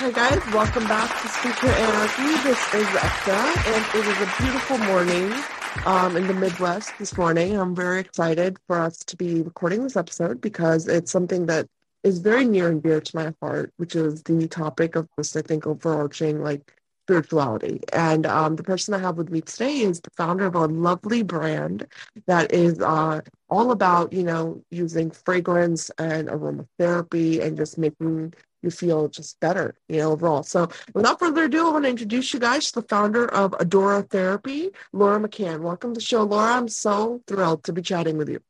Hi guys, welcome back to Skincare Anarchy. This is Ekta, and it is a beautiful morning um, in the Midwest this morning. I'm very excited for us to be recording this episode because it's something that is very near and dear to my heart, which is the topic of this, I think, overarching like spirituality. And um, the person I have with me today is the founder of a lovely brand that is uh, all about, you know, using fragrance and aromatherapy and just making you feel just better, you know, overall. So without further ado, I want to introduce you guys to the founder of Adoratherapy, Laura McCann. Welcome to the show, Laura. I'm so thrilled to be chatting with you.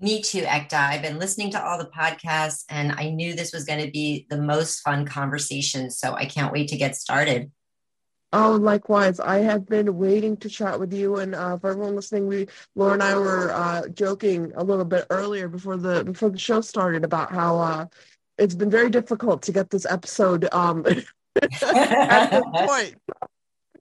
Me too, Ekta. I've been listening to all the podcasts and I knew this was going to be the most fun conversation. So I can't wait to get started. Oh, likewise. I have been waiting to chat with you. And uh, for everyone listening, we Laura and I were uh, joking a little bit earlier before the before the show started about how uh, it's been very difficult to get this episode um, at this point.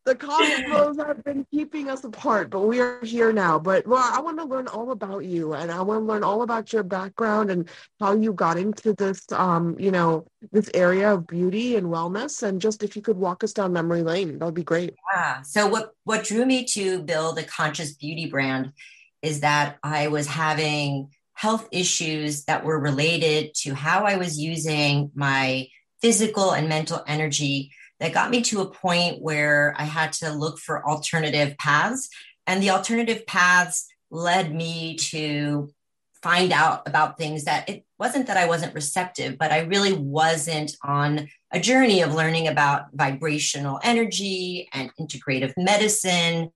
The combos have been keeping us apart, but we are here now. But well, I want to learn all about you, and I want to learn all about your background and how you got into this, um, you know, this area of beauty and wellness. And just if you could walk us down memory lane, that would be great. Yeah. So what what drew me to build a conscious beauty brand is that I was having health issues that were related to how I was using my physical and mental energy that got me to a point where I had to look for alternative paths. And the alternative paths led me to find out about things that it wasn't that I wasn't receptive, but I really wasn't on a journey of learning about vibrational energy and integrative medicine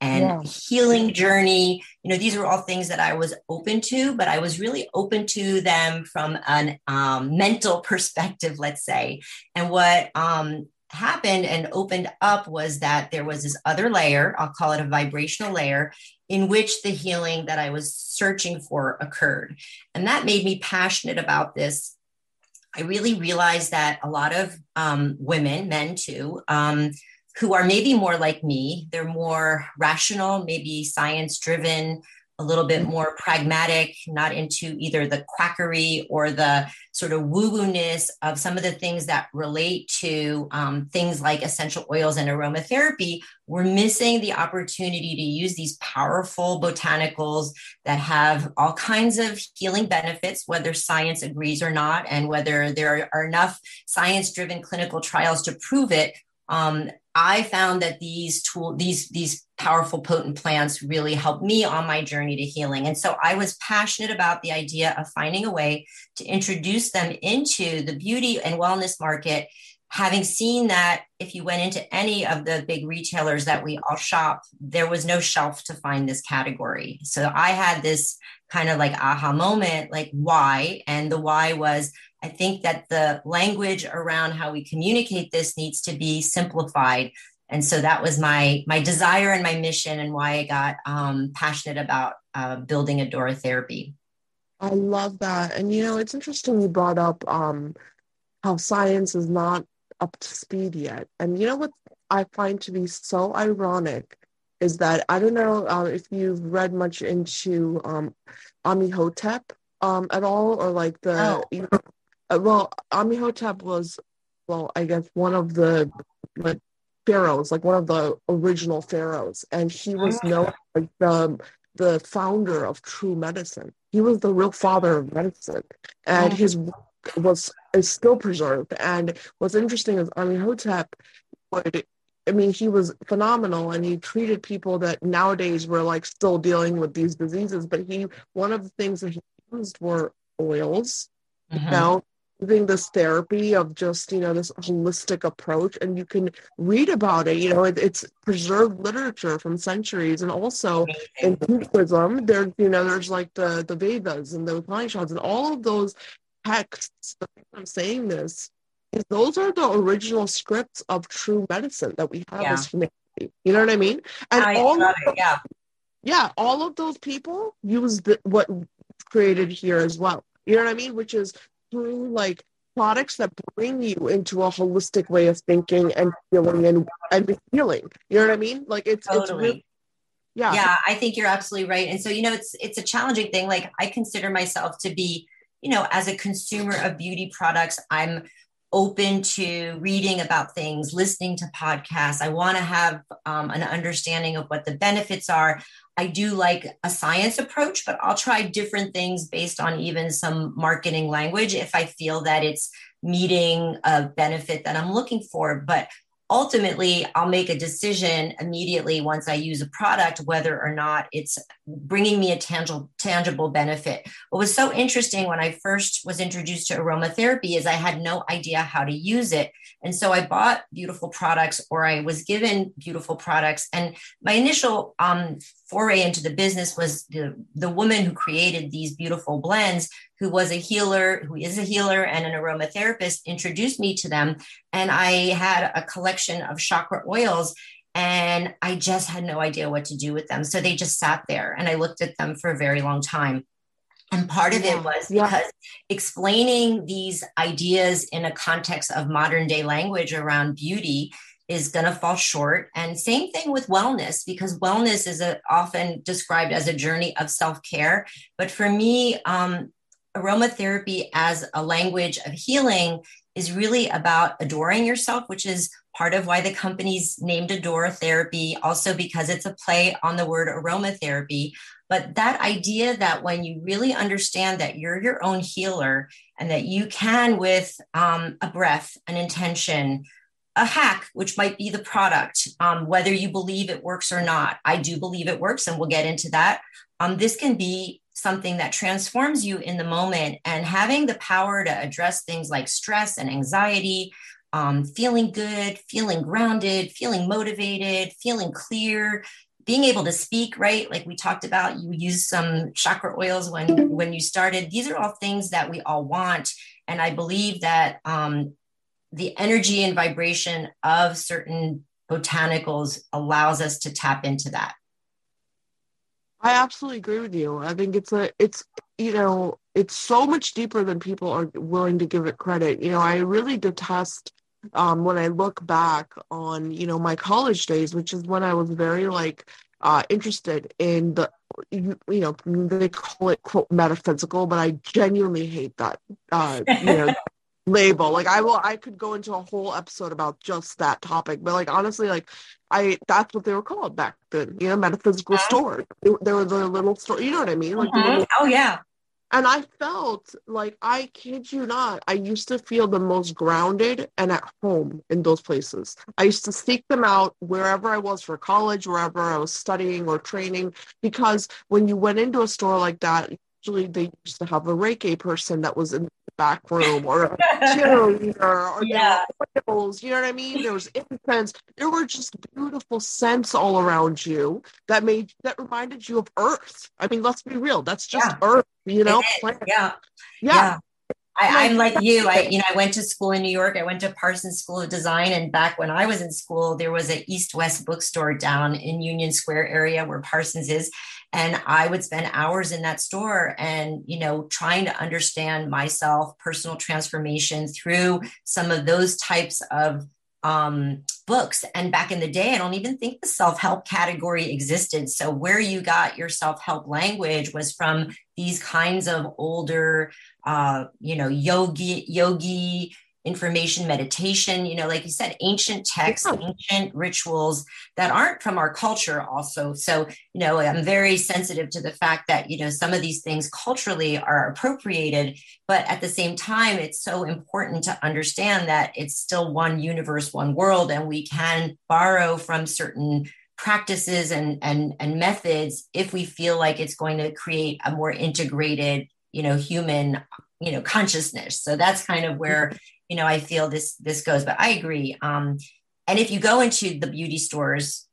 and yeah. healing journey. You know, these were all things that I was open to, but I was really open to them from an um, mental perspective, let's say. And what um, happened and opened up was that there was this other layer, I'll call it a vibrational layer, in which the healing that I was searching for occurred. And that made me passionate about this. I really realized that a lot of um, women, men too, um, who are maybe more like me, they're more rational, maybe science driven, a little bit more pragmatic, not into either the quackery or the sort of woo woo ness of some of the things that relate to um, things like essential oils and aromatherapy. We're missing the opportunity to use these powerful botanicals that have all kinds of healing benefits, whether science agrees or not, and whether there are enough science driven clinical trials to prove it. Um, I found that these tool these these powerful potent plants really helped me on my journey to healing. And so I was passionate about the idea of finding a way to introduce them into the beauty and wellness market having seen that if you went into any of the big retailers that we all shop, there was no shelf to find this category. So I had this kind of like aha moment, like why? And the why was I think that the language around how we communicate this needs to be simplified. And so that was my my desire and my mission, and why I got um, passionate about uh, building Adoratherapy. I love that, and you know, it's interesting you brought up um, how science is not up to speed yet. And you know what I find to be so ironic is that I don't know uh, if you've read much into um, Amenhotep um, at all, or like the oh. you know, uh, well, Imhotep was, well, I guess one of the like pharaohs, like one of the original pharaohs, and he was oh. known like the the founder of true medicine. He was the real father of medicine, and oh. his work was is still preserved. And what's interesting is Imhotep would I mean, he was phenomenal and he treated people that nowadays were like still dealing with these diseases. But he, one of the things that he used were oils, mm-hmm. you know, using this therapy of just you know this holistic approach and you can read about it you know it, it's preserved literature from centuries and also in Buddhism there you know there's like the the Vedas and the Upanishads and all of those texts I'm saying this is those are the original scripts of true medicine that we have yeah. as humanity. You know what I mean? And I all of, it, yeah. Yeah all of those people use the, what created here as well. You know what I mean? Which is through like products that bring you into a holistic way of thinking and feeling and, and healing. You know what I mean? Like it's totally. it's really, yeah. Yeah, I think you're absolutely right. And so, you know, it's it's a challenging thing. Like I consider myself to be, you know, as a consumer of beauty products, I'm open to reading about things, listening to podcasts. I want to have um, an understanding of what the benefits are. I do like a science approach, but I'll try different things based on even some marketing language if I feel that it's meeting a benefit that I'm looking for. But ultimately I'll make a decision immediately once I use a product whether or not it's bringing me a tangible tangible benefit. What was so interesting when I first was introduced to aromatherapy is I had no idea how to use it. And so I bought beautiful products or I was given beautiful products and my initial um, foray into the business was the, the woman who created these beautiful blends who was a healer who is a healer and an aromatherapist introduced me to them. And i had a collection of chakra oils and i just had no idea what to do with them. So they just sat there and i looked at them for a very long time. And part of it was yeah. because explaining these ideas in a context of modern day language around beauty is going to fall short. And same thing with wellness, because wellness is a, often described as a journey of self care. But for me, um, aromatherapy as a language of healing is really about adoring yourself, which is part of why the company's named Adoratherapy, also because it's a play on the word aromatherapy. But that idea that when you really understand that you're your own healer and that you can, with um, a breath, an intention, a hack, which might be the product, um, whether you believe it works or not. I do believe it works, and we'll get into that. Um, this can be something that transforms you in the moment, and having the power to address things like stress and anxiety, um, feeling good, feeling grounded, feeling motivated, feeling clear, being able to speak right like we talked about you use some chakra oils when when you started these are all things that we all want and i believe that um, the energy and vibration of certain botanicals allows us to tap into that. I absolutely agree with you. I think it's a it's you know, it's so much deeper than people are willing to give it credit. You know, I really detest um when I look back on, you know, my college days, which is when I was very like uh interested in the you, you know they call it quote metaphysical but i genuinely hate that uh you know label. Like i will i could go into a whole episode about just that topic but like honestly like i that's what they were called back then you know metaphysical yeah. stores there was a little store you know what i mean? Like mm-hmm. little, oh yeah. And i felt like i kid you not i used to feel the most grounded and at home in those places. I used to seek them out wherever i was for college wherever i was studying or training because when you went into a store like that usually they used to have a reiki person that was in back room or a cheerleader or yeah. oils, you know what I mean? There was incense. There were just beautiful scents all around you that made that reminded you of earth. I mean, let's be real. That's just yeah. earth, you know? Yeah. yeah. yeah. I, am like you. I, you know, I went to school in New York. I went to Parsons School of Design, and back when I was in school, there was an East West bookstore down in Union Square area where Parsons is, and I would spend hours in that store, and you know, trying to understand myself, personal transformation through some of those types of um, books. And back in the day, I don't even think the self help category existed. So, where you got your self help language was from these kinds of older, uh, you know, yogi, yogi information meditation you know like you said ancient texts yeah. ancient rituals that aren't from our culture also. So you know i'm very sensitive to the fact that you know some of these things culturally are appropriated but at the same time it's so important to understand that it's still one universe one world and we can borrow from certain practices and and and methods if we feel like it's going to create a more integrated you know human you know consciousness. So that's kind of where mm-hmm. You know i feel this this goes but i agree um and if you go into the beauty stores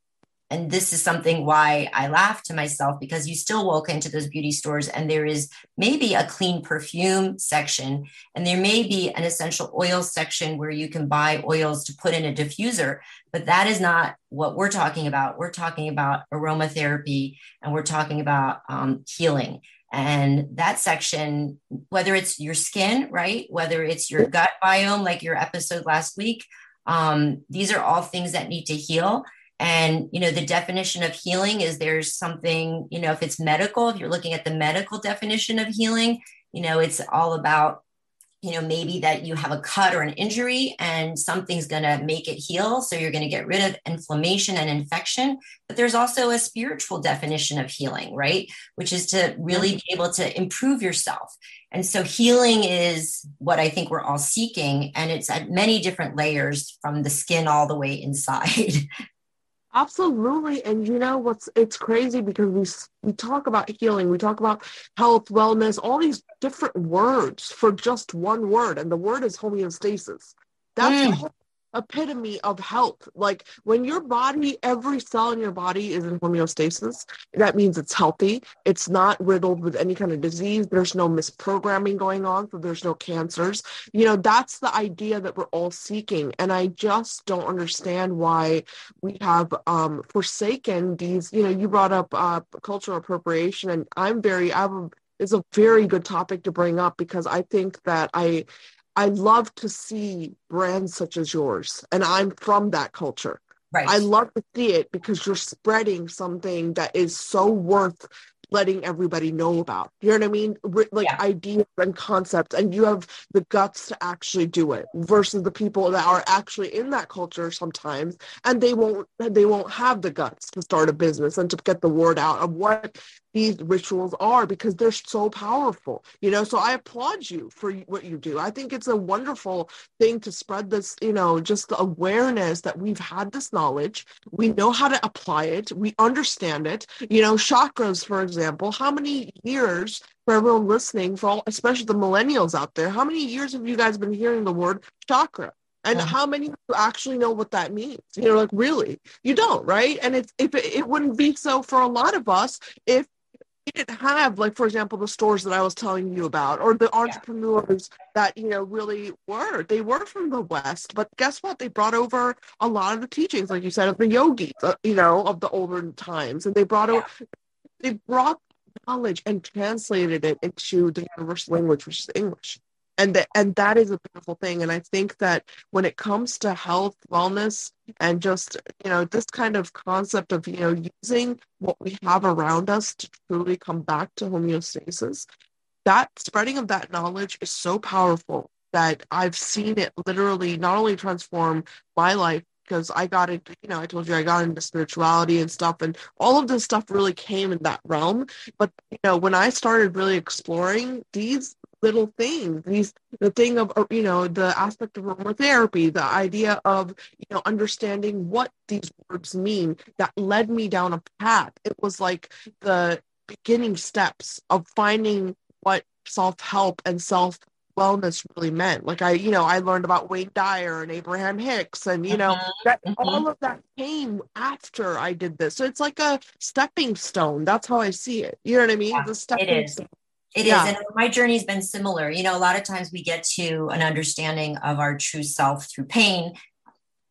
and this is something why I laugh to myself because you still walk into those beauty stores and there is maybe a clean perfume section and there may be an essential oil section where you can buy oils to put in a diffuser, but that is not what we're talking about. We're talking about aromatherapy and we're talking about um, healing. And that section, whether it's your skin, right? Whether it's your gut biome, like your episode last week, um, these are all things that need to heal and you know the definition of healing is there's something you know if it's medical if you're looking at the medical definition of healing you know it's all about you know maybe that you have a cut or an injury and something's going to make it heal. So you're going to get rid of inflammation and infection. But there's also a spiritual definition of healing right? Which is to really be able to improve yourself. And so healing is what i think we're all seeking. And it's at many different layers from the skin all the way inside Absolutely. And you know what's it's crazy because we we talk about healing, we talk about health, wellness, all these different words for just one word and the word is homeostasis. That's mm epitome of health. Like when your body, every cell in your body is in homeostasis, that means it's healthy. It's not riddled with any kind of disease. There's no misprogramming going on, so there's no cancers. You know, that's the idea that we're all seeking. And I just don't understand why we have um, forsaken these, you know, you brought up uh, cultural appropriation, and I'm very, I have a, it's a very good topic to bring up because I think that I I love to see brands such as yours, and I'm from that culture. Right. I love to see it because you're spreading something that is so worth letting everybody know about. You know what I mean? Like yeah. ideas and concepts, and you have the guts to actually do it versus the people that are actually in that culture sometimes, and they won't they won't have the guts to start a business and to get the word out of what these rituals are because they're so powerful you know so i applaud you for what you do i think it's a wonderful thing to spread this you know just the awareness that we've had this knowledge we know how to apply it we understand it you know chakras for example how many years for everyone listening for all especially the millennials out there how many years have you guys been hearing the word chakra and yeah. how many actually know what that means you know like really you don't right and it's if it, it wouldn't be so for a lot of us if we didn't have like for example the stores that i was telling you about or the entrepreneurs yeah. that you know really were they were from the west but guess what they brought over a lot of the teachings like you said of the yogis uh, you know of the older times and they brought yeah. over they brought knowledge and translated it into the universal language which is english. And that and that is a beautiful thing. And i think that when it comes to health wellness and just you know this kind of concept of you know using what we have around us to truly come back to homeostasis that spreading of that knowledge is so powerful that i've seen it literally not only transform my life because I got into, you know, I told you I got into spirituality and stuff, and all of this stuff really came in that realm. But, you know, when I started really exploring these little things these the thing of uh, you know the aspect of aromatherapy the idea of you know understanding what these words mean that led me down a path it was like the beginning steps of finding what self-help and self wellness really meant. Like I, you know, I learned about Wayne Dyer and Abraham Hicks, and you know, uh-huh, that uh-huh. all of that came after I did this. So it's like a stepping stone. That's how I see it. You know what I mean? Yeah, the stepping stone. It yeah. is, And my journey's been similar. You know, a lot of times we get to an understanding of our true self through pain.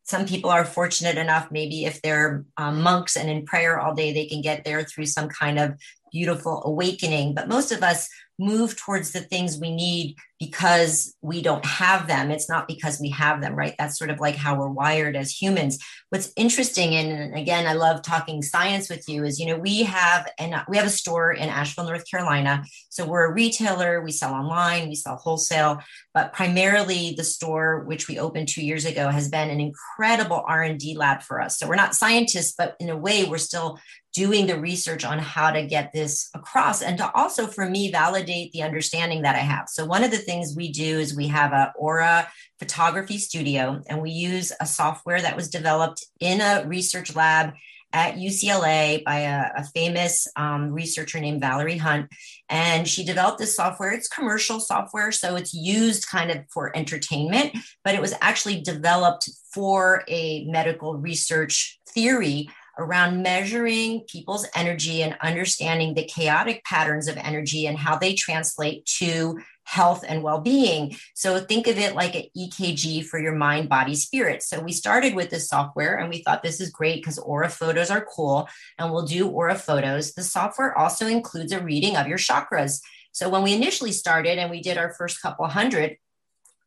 Some people are fortunate enough, maybe if they're um, monks and in prayer all day, they can get there through some kind of beautiful awakening. But most of us move towards the things we need because we don't have them. It's not because we have them, right? That's sort of like how we're wired as humans. What's interesting, and again, I love talking science with you, is you know we have and we have a store in Asheville, North Carolina. So we're a retailer. We sell online, we sell wholesale, but primarily the store, which we opened two years ago, has been an incredible R and D lab for us. So we're not scientists, but in a way, we're still doing the research on how to get this across and to also for me validate the understanding that i have so one of the things we do is we have a aura photography studio and we use a software that was developed in a research lab at UCLA by a, a famous um, researcher named Valerie Hunt. And she developed this software. It's commercial software, so it's used kind of for entertainment, but it was actually developed for a medical research theory around measuring people's energy and understanding the chaotic patterns of energy and how they translate to health and well-being. So think of it like an EKG for your mind, body, spirit. So we started with this software and we thought this is great because aura photos are cool and we'll do aura photos. The software also includes a reading of your chakras. So when we initially started and we did our first couple hundred,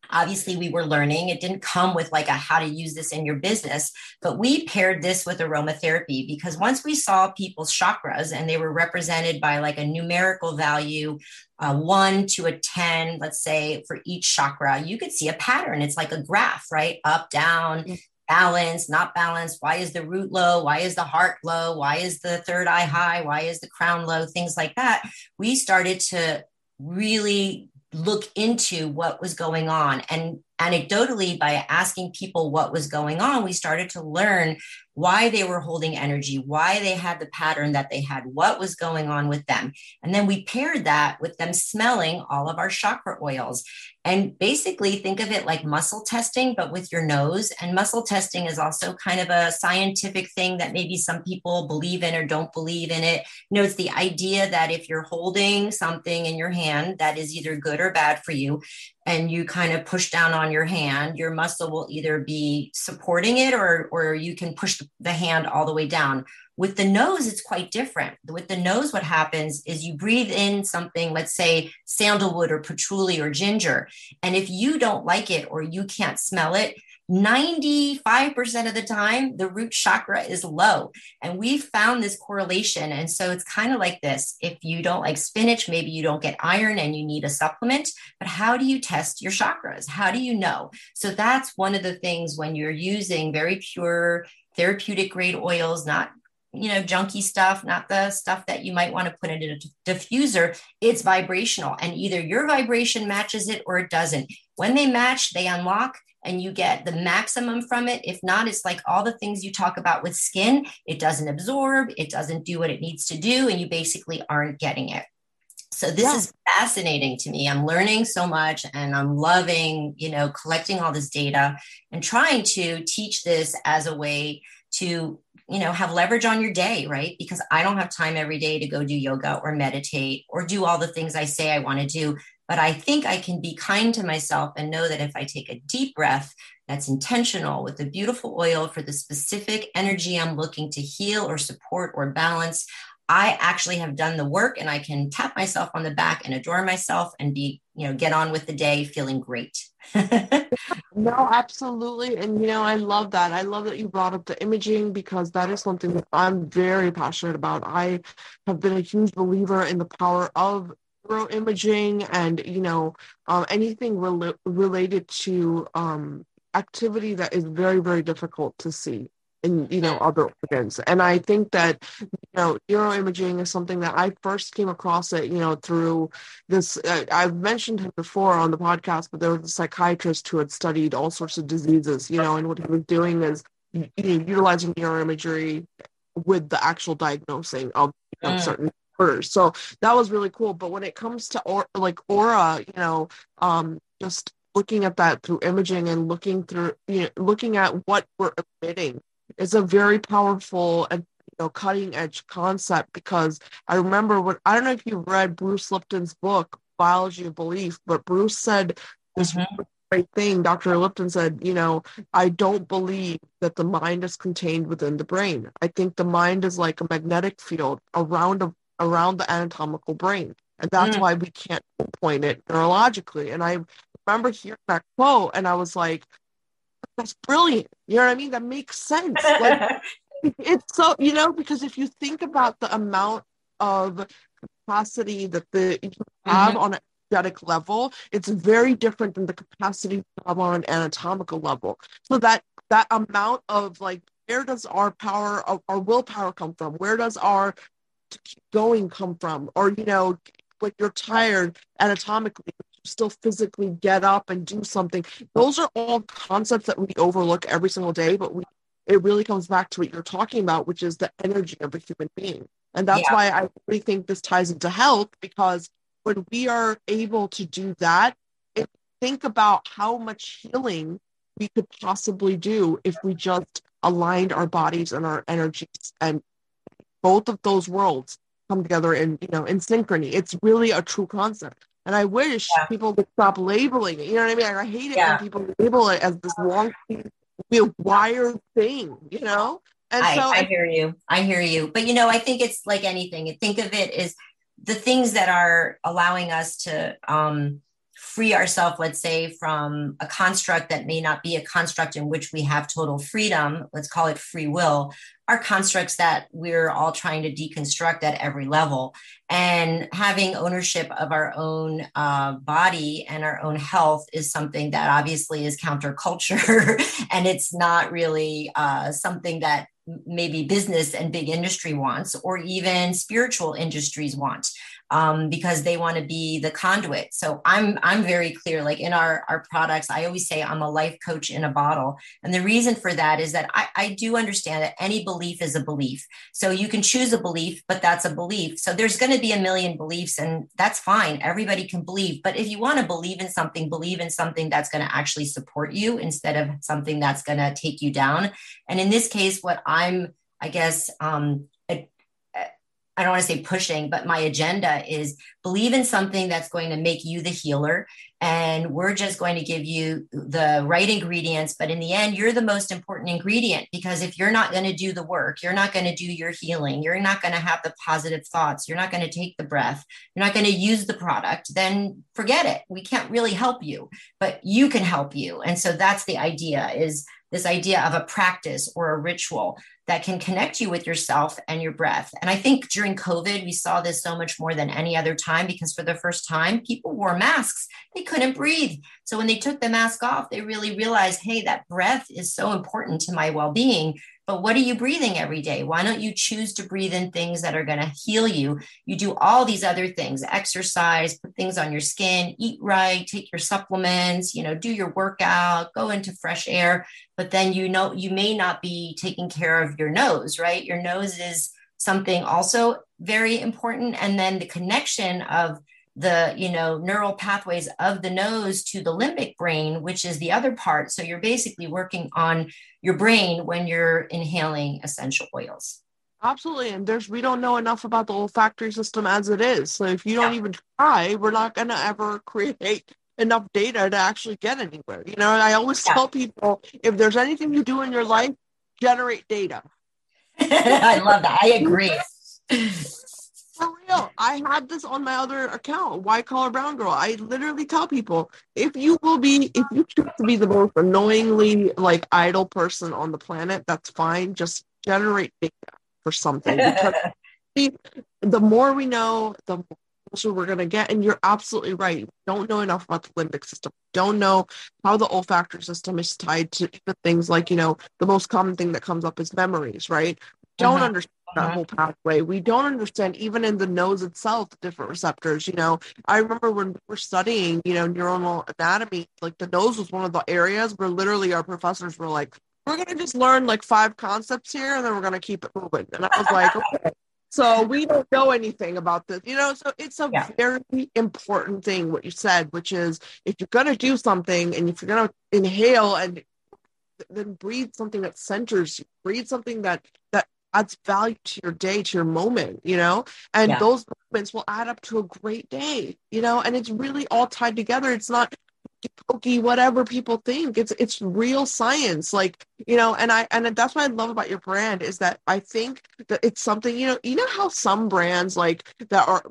obviously we were learning. It didn't come with like a how to use this in your business but we paired this with aromatherapy because once we saw people's chakras and they were represented by like a numerical value uh, 1 to a 10 let's say for each chakra you could see a pattern. It's like a graph right? Up down balance not balance. Why is the root low? Why is the heart low? Why is the third eye high? Why is the crown low? Things like that. We started to really look into what was going on. And anecdotally, by asking people what was going on, we started to learn why they were holding energy, why they had the pattern that they had, what was going on with them. And then we paired that with them smelling all of our chakra oils. And basically, think of it like muscle testing, but with your nose. And muscle testing is also kind of a scientific thing that maybe some people believe in or don't believe in it. You know, it's the idea that if you're holding something in your hand that is either good or bad for you, and you kind of push down on your hand, your muscle will either be supporting it or, or you can push the hand all the way down. With the nose, it's quite different. With the nose, what happens is you breathe in something, let's say sandalwood or patchouli or ginger. And if you don't like it or you can't smell it, 95% of the time, the root chakra is low. And we found this correlation. And so it's kind of like this if you don't like spinach, maybe you don't get iron and you need a supplement. But how do you test your chakras? How do you know? So that's one of the things when you're using very pure therapeutic grade oils, not you know junky stuff not the stuff that you might want to put in a diffuser it's vibrational and either your vibration matches it or it doesn't when they match they unlock and you get the maximum from it. If not, it's like all the things you talk about with skin, it doesn't absorb, it doesn't do what it needs to do, and you basically aren't getting it. So this yeah. is fascinating to me. I'm learning so much and I'm loving, you know, collecting all this data and trying to teach this as a way to you know have leverage on your day right because i don't have time every day to go do yoga or meditate or do all the things i say i want to do but I think I can be kind to myself and know that if I take a deep breath that's intentional with a beautiful oil for the specific energy I'm looking to heal or support or balance, I actually have done the work and I can tap myself on the back and adore myself and be, you know, get on with the day feeling great. no, absolutely. And, you know, I love that. I love that you brought up the imaging because that is something that I'm very passionate about. I have been a huge believer in the power of neuroimaging and you know um, anything re- related to um, activity that is very very difficult to see in you know other organs and i think that you know neuroimaging is something that i first came across it you know through this uh, i've mentioned him before on the podcast but there was a psychiatrist who had studied all sorts of diseases you know and what he was doing is you know, utilizing neuroimagery with the actual diagnosing of you know, mm. certain first. So that was really cool. But when it comes to or, like aura, you know, um, just looking at that through imaging and looking through, you know, looking at what we're emitting is a very powerful and you know cutting edge concept because I remember what I don't know if you've read Bruce Lipton's book Biology of Belief, but Bruce said this mm-hmm. great thing. Dr. Lipton said, you know, I don't believe that the mind is contained within the brain. I think the mind is like a magnetic field around a around the anatomical brain. And that's mm. why we can't point it neurologically. And I remember hearing that quote and I was like, that's brilliant. You know what I mean? That makes sense. Like it's so, you know, because if you think about the amount of capacity that the you have mm-hmm. on an energetic level, it's very different than the capacity you have on an anatomical level. So that that amount of like where does our power our willpower come from where does our to keep going come from or you know when you're tired anatomically you still physically get up and do something those are all concepts that we overlook every single day but we it really comes back to what you're talking about, which is the energy of a human being. And that's yeah. why I really think this ties into health because when we are able to do that, think about how much healing we could possibly do if we just aligned our bodies and our energies and both of those worlds come together in you know in synchrony. It's really a true concept. And i wish yeah. people would stop labeling it. You know what i mean? I hate it yeah. when people label it as this long wired thing you know? And I, so I hear you. I hear you. But you know i think it's like anything. Think of it as the things that are allowing us to um free ourselves, let's say, from a construct that may not be a construct in which we have total freedom, let's call it free will, are constructs that we're all trying to deconstruct at every level. And having ownership of our own uh, body and our own health is something that obviously is counterculture. and it's not really uh, something that maybe business and big industry wants, or even spiritual industries want um, because they want to be the conduit. So I'm I'm very clear. Like in our our products, I always say I'm a life coach in a bottle, and the reason for that is that I, I do understand that any belief is a belief. So you can choose a belief, but that's a belief. So there's going to be a million beliefs, and that's fine. Everybody can believe, but if you want to believe in something, believe in something that's going to actually support you instead of something that's going to take you down. And in this case, what I'm I guess um, I don't want to say pushing, but my agenda is believe in something that's going to make you the healer. And we're just going to give you the right ingredients. But in the end, you're the most important ingredient because if you're not going to do the work, you're not going to do your healing, you're not going to have the positive thoughts, you're not going to take the breath, you're not going to use the product, then forget it. We can't really help you, but you can help you. And so that's the idea is this idea of a practice or a ritual that can connect you with yourself and your breath. And I think during COVID, we saw this so much more than any other time because for the first time, people wore masks. They couldn't breathe. So when they took the mask off, they really realized, hey, that breath is so important to my well being but what are you breathing every day? Why don't you choose to breathe in things that are going to heal you? You do all these other things, exercise, put things on your skin, eat right, take your supplements, you know, do your workout, go into fresh air, but then you know you may not be taking care of your nose, right? Your nose is something also very important and then the connection of the you know neural pathways of the nose to the limbic brain which is the other part so you're basically working on your brain when you're inhaling essential oils absolutely and there's we don't know enough about the olfactory system as it is so if you don't yeah. even try we're not going to ever create enough data to actually get anywhere you know i always yeah. tell people if there's anything you do in your life generate data i love that i agree for real. I had this on my other account, white collar brown girl. I literally tell people if you will be, if you choose to be the most annoyingly like idle person on the planet, that's fine. Just generate data for something. Because the more we know, the closer we're going to get. And you're absolutely right. We don't know enough about the limbic system. We don't know how the olfactory system is tied to the things like, you know, the most common thing that comes up is memories, right? don't uh-huh. understand that uh-huh. whole pathway. We don't understand even in the nose itself the different receptors. You know, I remember when we were studying, you know, neuronal anatomy, like the nose was one of the areas where literally our professors were like, "We're gonna just learn like five concepts here, and then we're gonna keep it moving." And I was like, "Okay." So we don't know anything about this, you know. So it's a yeah. very important thing what you said, which is if you're gonna do something and if you're gonna inhale and then breathe something that centers you, breathe something that that adds value to your day, to your moment, you know? And yeah. those moments will add up to a great day, you know? And it's really all tied together. It's not pokey, whatever people think. It's it's real science. Like, you know, and I and that's what I love about your brand is that I think that it's something, you know, you know how some brands like that are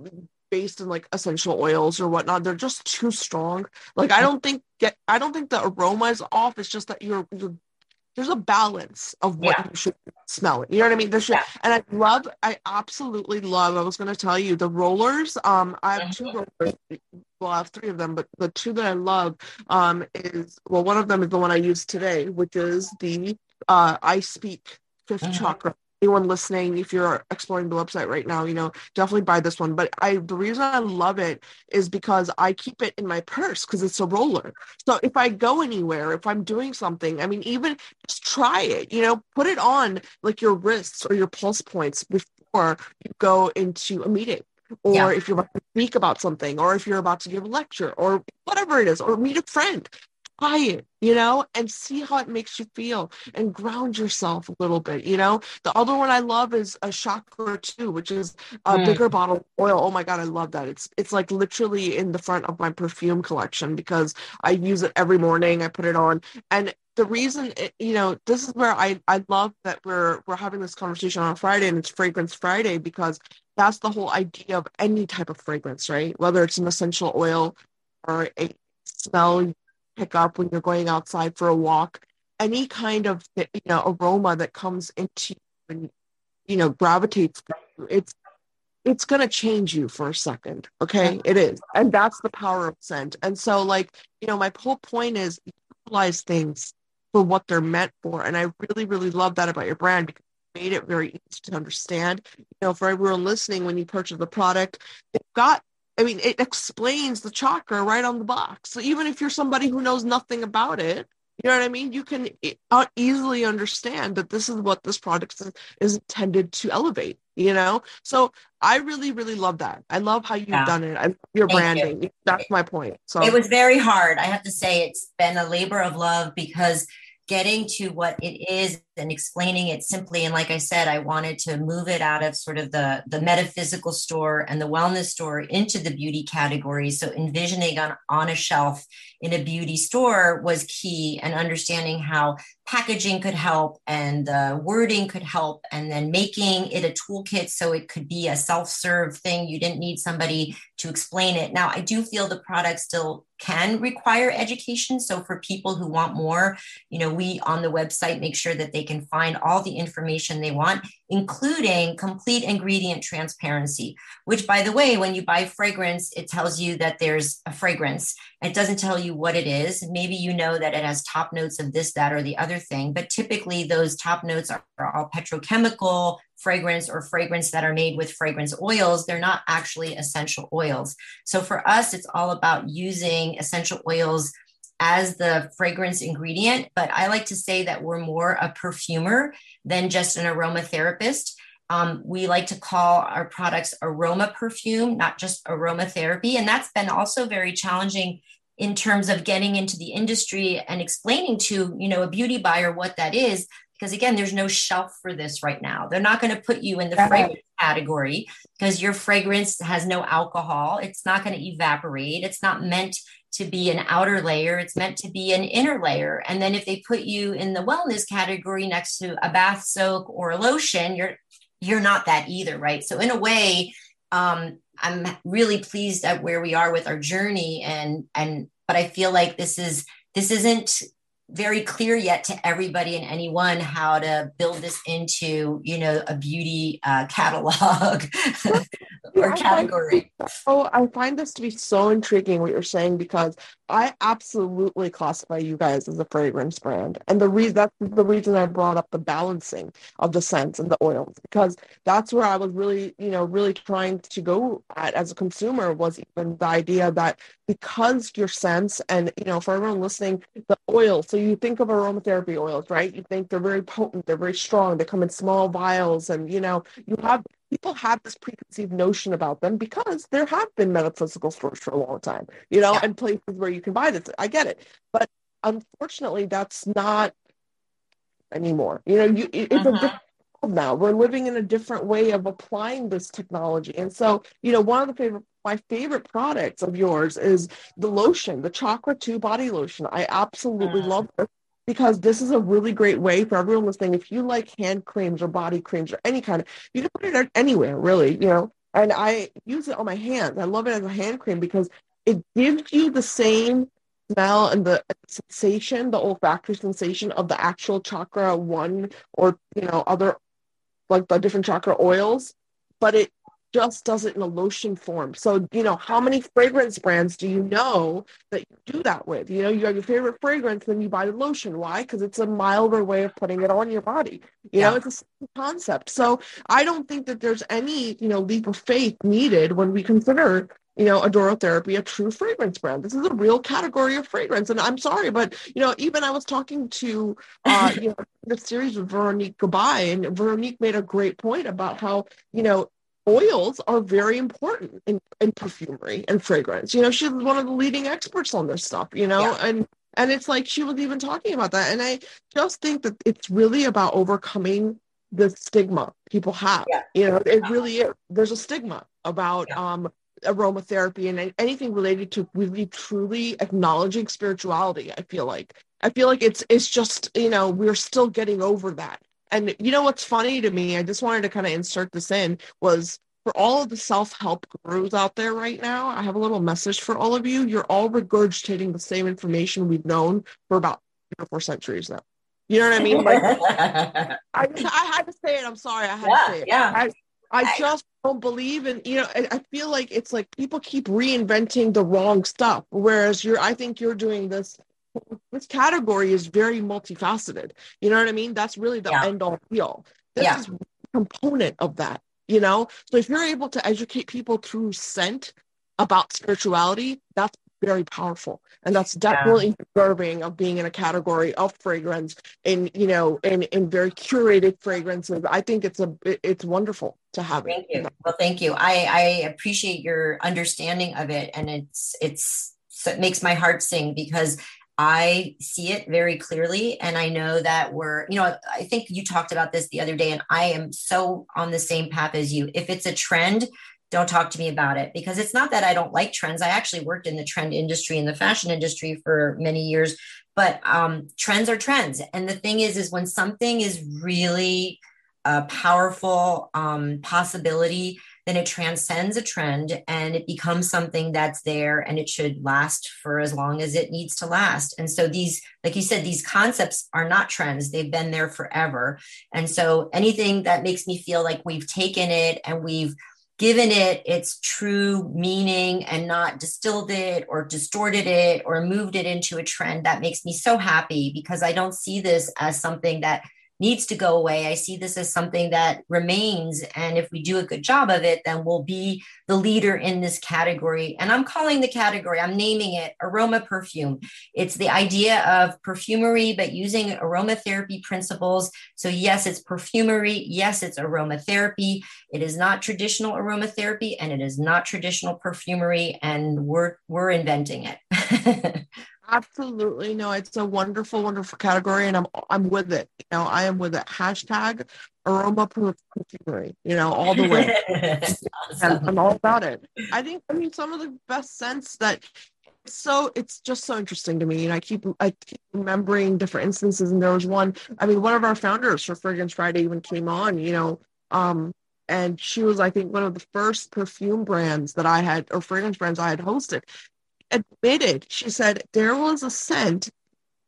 based in like essential oils or whatnot, they're just too strong. Like I don't think get I don't think the aroma is off. It's just that you're you're there's a balance of what yeah. you should smell it. You know what I mean? There's yeah. and I love, I absolutely love. I was going to tell you the rollers. Um, I have two mm-hmm. rollers. Well, I have three of them, but the two that I love um is well, one of them is the one I use today, which is the uh I speak 5th mm-hmm. chakra anyone listening, if you're exploring the website right now, you know, definitely buy this one. But I the reason I love it is because I keep it in my purse because it's a roller. So if I go anywhere, if I'm doing something, I mean, even just try it, you know, put it on like your wrists or your pulse points before you go into a meeting. Or yeah. if you're about to speak about something, or if you're about to give a lecture, or whatever it is, or meet a friend, try it, you know, and see how it makes you feel and ground yourself a little bit, you know. The other one I love is a chakra too, which is a mm. bigger bottle of oil. Oh my god, I love that. It's it's like literally in the front of my perfume collection because I use it every morning. I put it on. And the reason it, you know, this is where I I love that we're we're having this conversation on Friday and it's fragrance Friday because that's the whole idea of any type of fragrance, right? Whether it's an essential oil or a smell pick up when you're going outside for a walk. Any kind of you know aroma that comes into you and you know gravitates you, it's it's going to change you for a second okay? It is. And that's the power of scent. And so like you know my whole point is utilize things for what they're meant for. And i really really love that about your brand because you made it very easy to understand. You know for everyone listening when you purchase the product they've got I mean, it explains the chakra right on the box. So even if you're somebody who knows nothing about it, you know what I mean? You can uh, easily understand that this is what this product is, is intended to elevate, you know? So I really, really love that. I love how you've yeah. done it. I your Thank branding. You. That's my point. So it was very hard. I have to say it's been a labor of love because getting to what it is and explaining it simply. And like i said i wanted to move it out of sort of the the metaphysical store and the wellness store into the beauty category. So envisioning on on a shelf in a beauty store was key and understanding how packaging could help and the wording could help and then making it a toolkit so it could be a self-serve thing. You didn't need somebody to explain it. Now i do feel the product still can require education. So for people who want more you know we on the website make sure that they can find all the information they want including complete ingredient transparency which by the way when you buy fragrance it tells you that there's a fragrance. It doesn't tell you what it is. Maybe you know that it has top notes of this that or the other thing but typically those top notes are, are all petrochemical fragrance or fragrance that are made with fragrance oils, they're not actually essential oils. So for us, it's all about using essential oils as the fragrance ingredient. But I like to say that we're more a perfumer than just an aromatherapist. Um, we like to call our products aroma perfume, not just aromatherapy. And that's been also very challenging in terms of getting into the industry and explaining to you know a beauty buyer what that is because again there's no shelf for this right now. They're not going to put you in the fragrance category because your fragrance has no alcohol. It's not going to evaporate. It's not meant to be an outer layer. It's meant to be an inner layer. And then if they put you in the wellness category next to a bath soak or a lotion you're you're not that either right? So in a way um, i'm really pleased at where we are with our journey and and but i feel like this is this isn't very clear yet to everybody and anyone how to build this into you know a beauty uh, catalog or category. Oh i find this to be so intriguing what you're saying because i absolutely classify you guys as a fragrance brand. And the reason that's the reason i brought up the balancing of the scents and the oils because that's where i was really you know really trying to go at as a consumer was even the idea that because your scents and you know for everyone listening the oil so you think of aromatherapy oils right? You think they're very potent they're very strong they come in small vials and you know you have people have this preconceived notion about them because there have been metaphysical stores for a long time you know yeah. and places where you can buy this i get it but unfortunately that's not anymore you know you it's uh-huh. a different world now we're living in a different way of applying this technology and so you know one of the favorite my favorite products of yours is the lotion, the Chakra 2 body lotion. I absolutely mm. love it because this is a really great way for everyone listening. If you like hand creams or body creams or any kind of, you can put it anywhere, really, you know. And I use it on my hands. I love it as a hand cream because it gives you the same smell and the sensation, the olfactory sensation of the actual chakra one or you know other like the different chakra oils, but it just does it in a lotion form. So, you know, how many fragrance brands do you know that you do that with? You know, you have your favorite fragrance, then you buy the lotion. Why? Because it's a milder way of putting it on your body. You yeah. know, it's a concept. So I don't think that there's any, you know, leap of faith needed when we consider you know, aromatherapy, a true fragrance brand. This is a real category of fragrance. And I'm sorry, but you know, even I was talking to uh, you know, the series with Veronique Gabai, and Veronique made a great point about how, you know, oils are very important in, in perfumery and fragrance. You know, she's one of the leading experts on this stuff, you know, yeah. and and it's like she was even talking about that. And I just think that it's really about overcoming the stigma people have. Yeah. You know, it really is. There's a stigma about yeah. um aromatherapy and anything related to really truly acknowledging spirituality i feel like i feel like it's it's just you know we're still getting over that and you know what's funny to me i just wanted to kind of insert this in was for all of the self-help gurus out there right now i have a little message for all of you you're all regurgitating the same information we've known for about three or four centuries now you know what I mean? Like, I, I had to say it. I'm sorry. I had yeah, to say it. Yeah. I, I just don't believe in you know I, I, feel like it's like people keep reinventing the wrong stuff whereas you're I think you're doing this this category is very multifaceted. You know what I mean? That's really the yeah. end all deal this yeah. is component of that you know? So if you're able to educate people through scent about spirituality that's very powerful. And that's definitely yeah. deserving of being in a category of fragrance and you know in in very curated fragrances. I think it's a it's wonderful to have thank it. you. Well thank you. I i appreciate your understanding of it. And it's it's so it makes my heart sing because I see it very clearly. And I know that we're, you know, I think you talked about this the other day, and I am so on the same path as you. If it's a trend, don't talk to me about it because it's not that I don't like trends. I actually worked in the trend industry in the fashion industry for many years, but um, trends are trends. And the thing is, is when something is really a powerful um, possibility, then it transcends a trend and it becomes something that's there and it should last for as long as it needs to last. And so these, like you said, these concepts are not trends. They've been there forever. And so anything that makes me feel like we've taken it and we've given it its true meaning and not distilled it or distorted it or moved it into a trend that makes me so happy because I don't see this as something that needs to go away. I see this as something that remains. And if we do a good job of it, then we'll be the leader in this category. And I'm calling the category, I'm naming it aroma perfume. It's the idea of perfumery, but using aromatherapy principles. So, yes, it's perfumery. Yes, it's aromatherapy. It is not traditional aromatherapy and it is not traditional perfumery. And we're, we're inventing it. Absolutely. No, it's a wonderful, wonderful category and I'm I'm with it. You know, I am with it. Hashtag aroma perfumery, you know, all the way. awesome. I'm all about it. I think I mean some of the best scents that so it's just so interesting to me and i keep i keep remembering different instances and there was one i mean one of our founders for fragrance friday even came on you know um and she was i think one of the first perfume brands that i had or fragrance brands i had hosted admitted, she said, there was a scent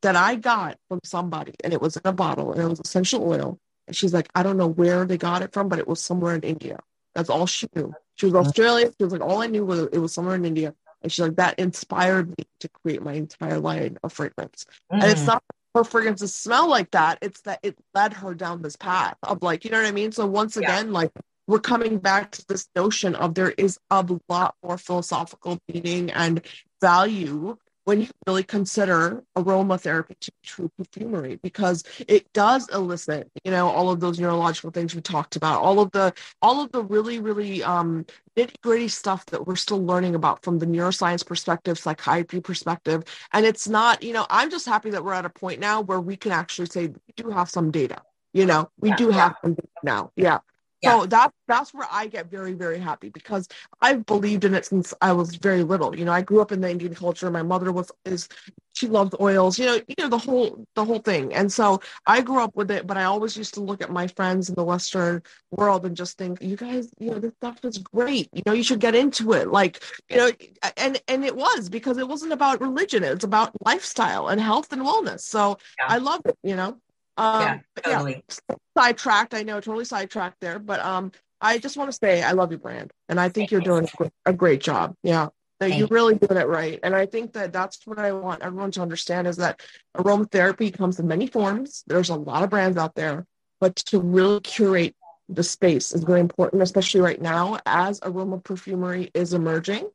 that I got from somebody and it was in a bottle and it was essential oil. And she's like, I don't know where they got it from, but it was somewhere in India. That's all she knew. She was Australian. She was like, all I knew was it was somewhere in India. And she's like, that inspired me to create my entire line of fragrance. Mm. And it's mm. not her fragrances smell like that. It's that it led her down this path of like, you know what I mean? So once again, yeah. like we're coming back to this notion of there is a lot more philosophical meaning and value when you really consider aromatherapy to be true perfumery because it does elicit you know all of those neurological things we talked about all of the all of the really really um nitty gritty stuff that we're still learning about from the neuroscience perspective psychiatry perspective. And it's not you know i'm just happy that we're at a point now where we can actually say we do have some data you know? We yeah, do have some data now. Yeah yeah. So that that's where I get very very happy because I've believed in it since I was very little. You know, I grew up in the Indian culture. My mother was is she loved oils. You know, you know the whole the whole thing. And so I grew up with it. But I always used to look at my friends in the Western world and just think, you guys, you know, this stuff is great. You know, you should get into it. Like, you know, and and it was because it wasn't about religion. It's about lifestyle and health and wellness. So yeah. I love it. You know. Um, yeah, totally. Yeah, sidetracked. I know, totally sidetracked there. But um, I just want to say I love your brand, and I think you're doing a great job. Yeah, that you're really doing it right, and I think that that's what I want everyone to understand is that aromatherapy comes in many forms. There's a lot of brands out there, but to really curate the space is very important, especially right now as aroma perfumery is emerging.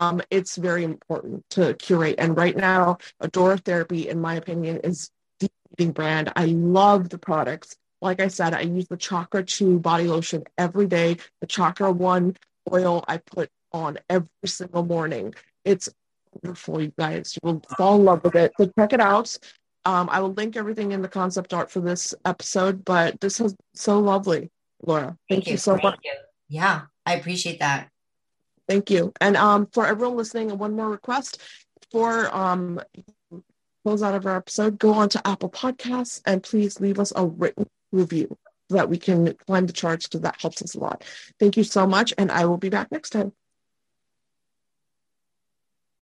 Um, it's very important to curate, and right now, Adoratherapy, in my opinion, is leading brand. I love the products like I said, I use the Chakra 2 body lotion every day. The Chakra 1 oil I put on every single morning. It's wonderful, you guys. You will fall in love with it. So check it out. Um, I will link everything in the concept art for this episode, but this was so lovely, Laura. Thank, Thank you, you, so Thank much. You. Yeah, I appreciate that. Thank you. And um, for everyone listening, one more request for um, close out of our episode, go on to Apple Podcasts and please leave us a written review so that we can climb the charts because that helps us a lot. Thank you so much, and I will be back next time.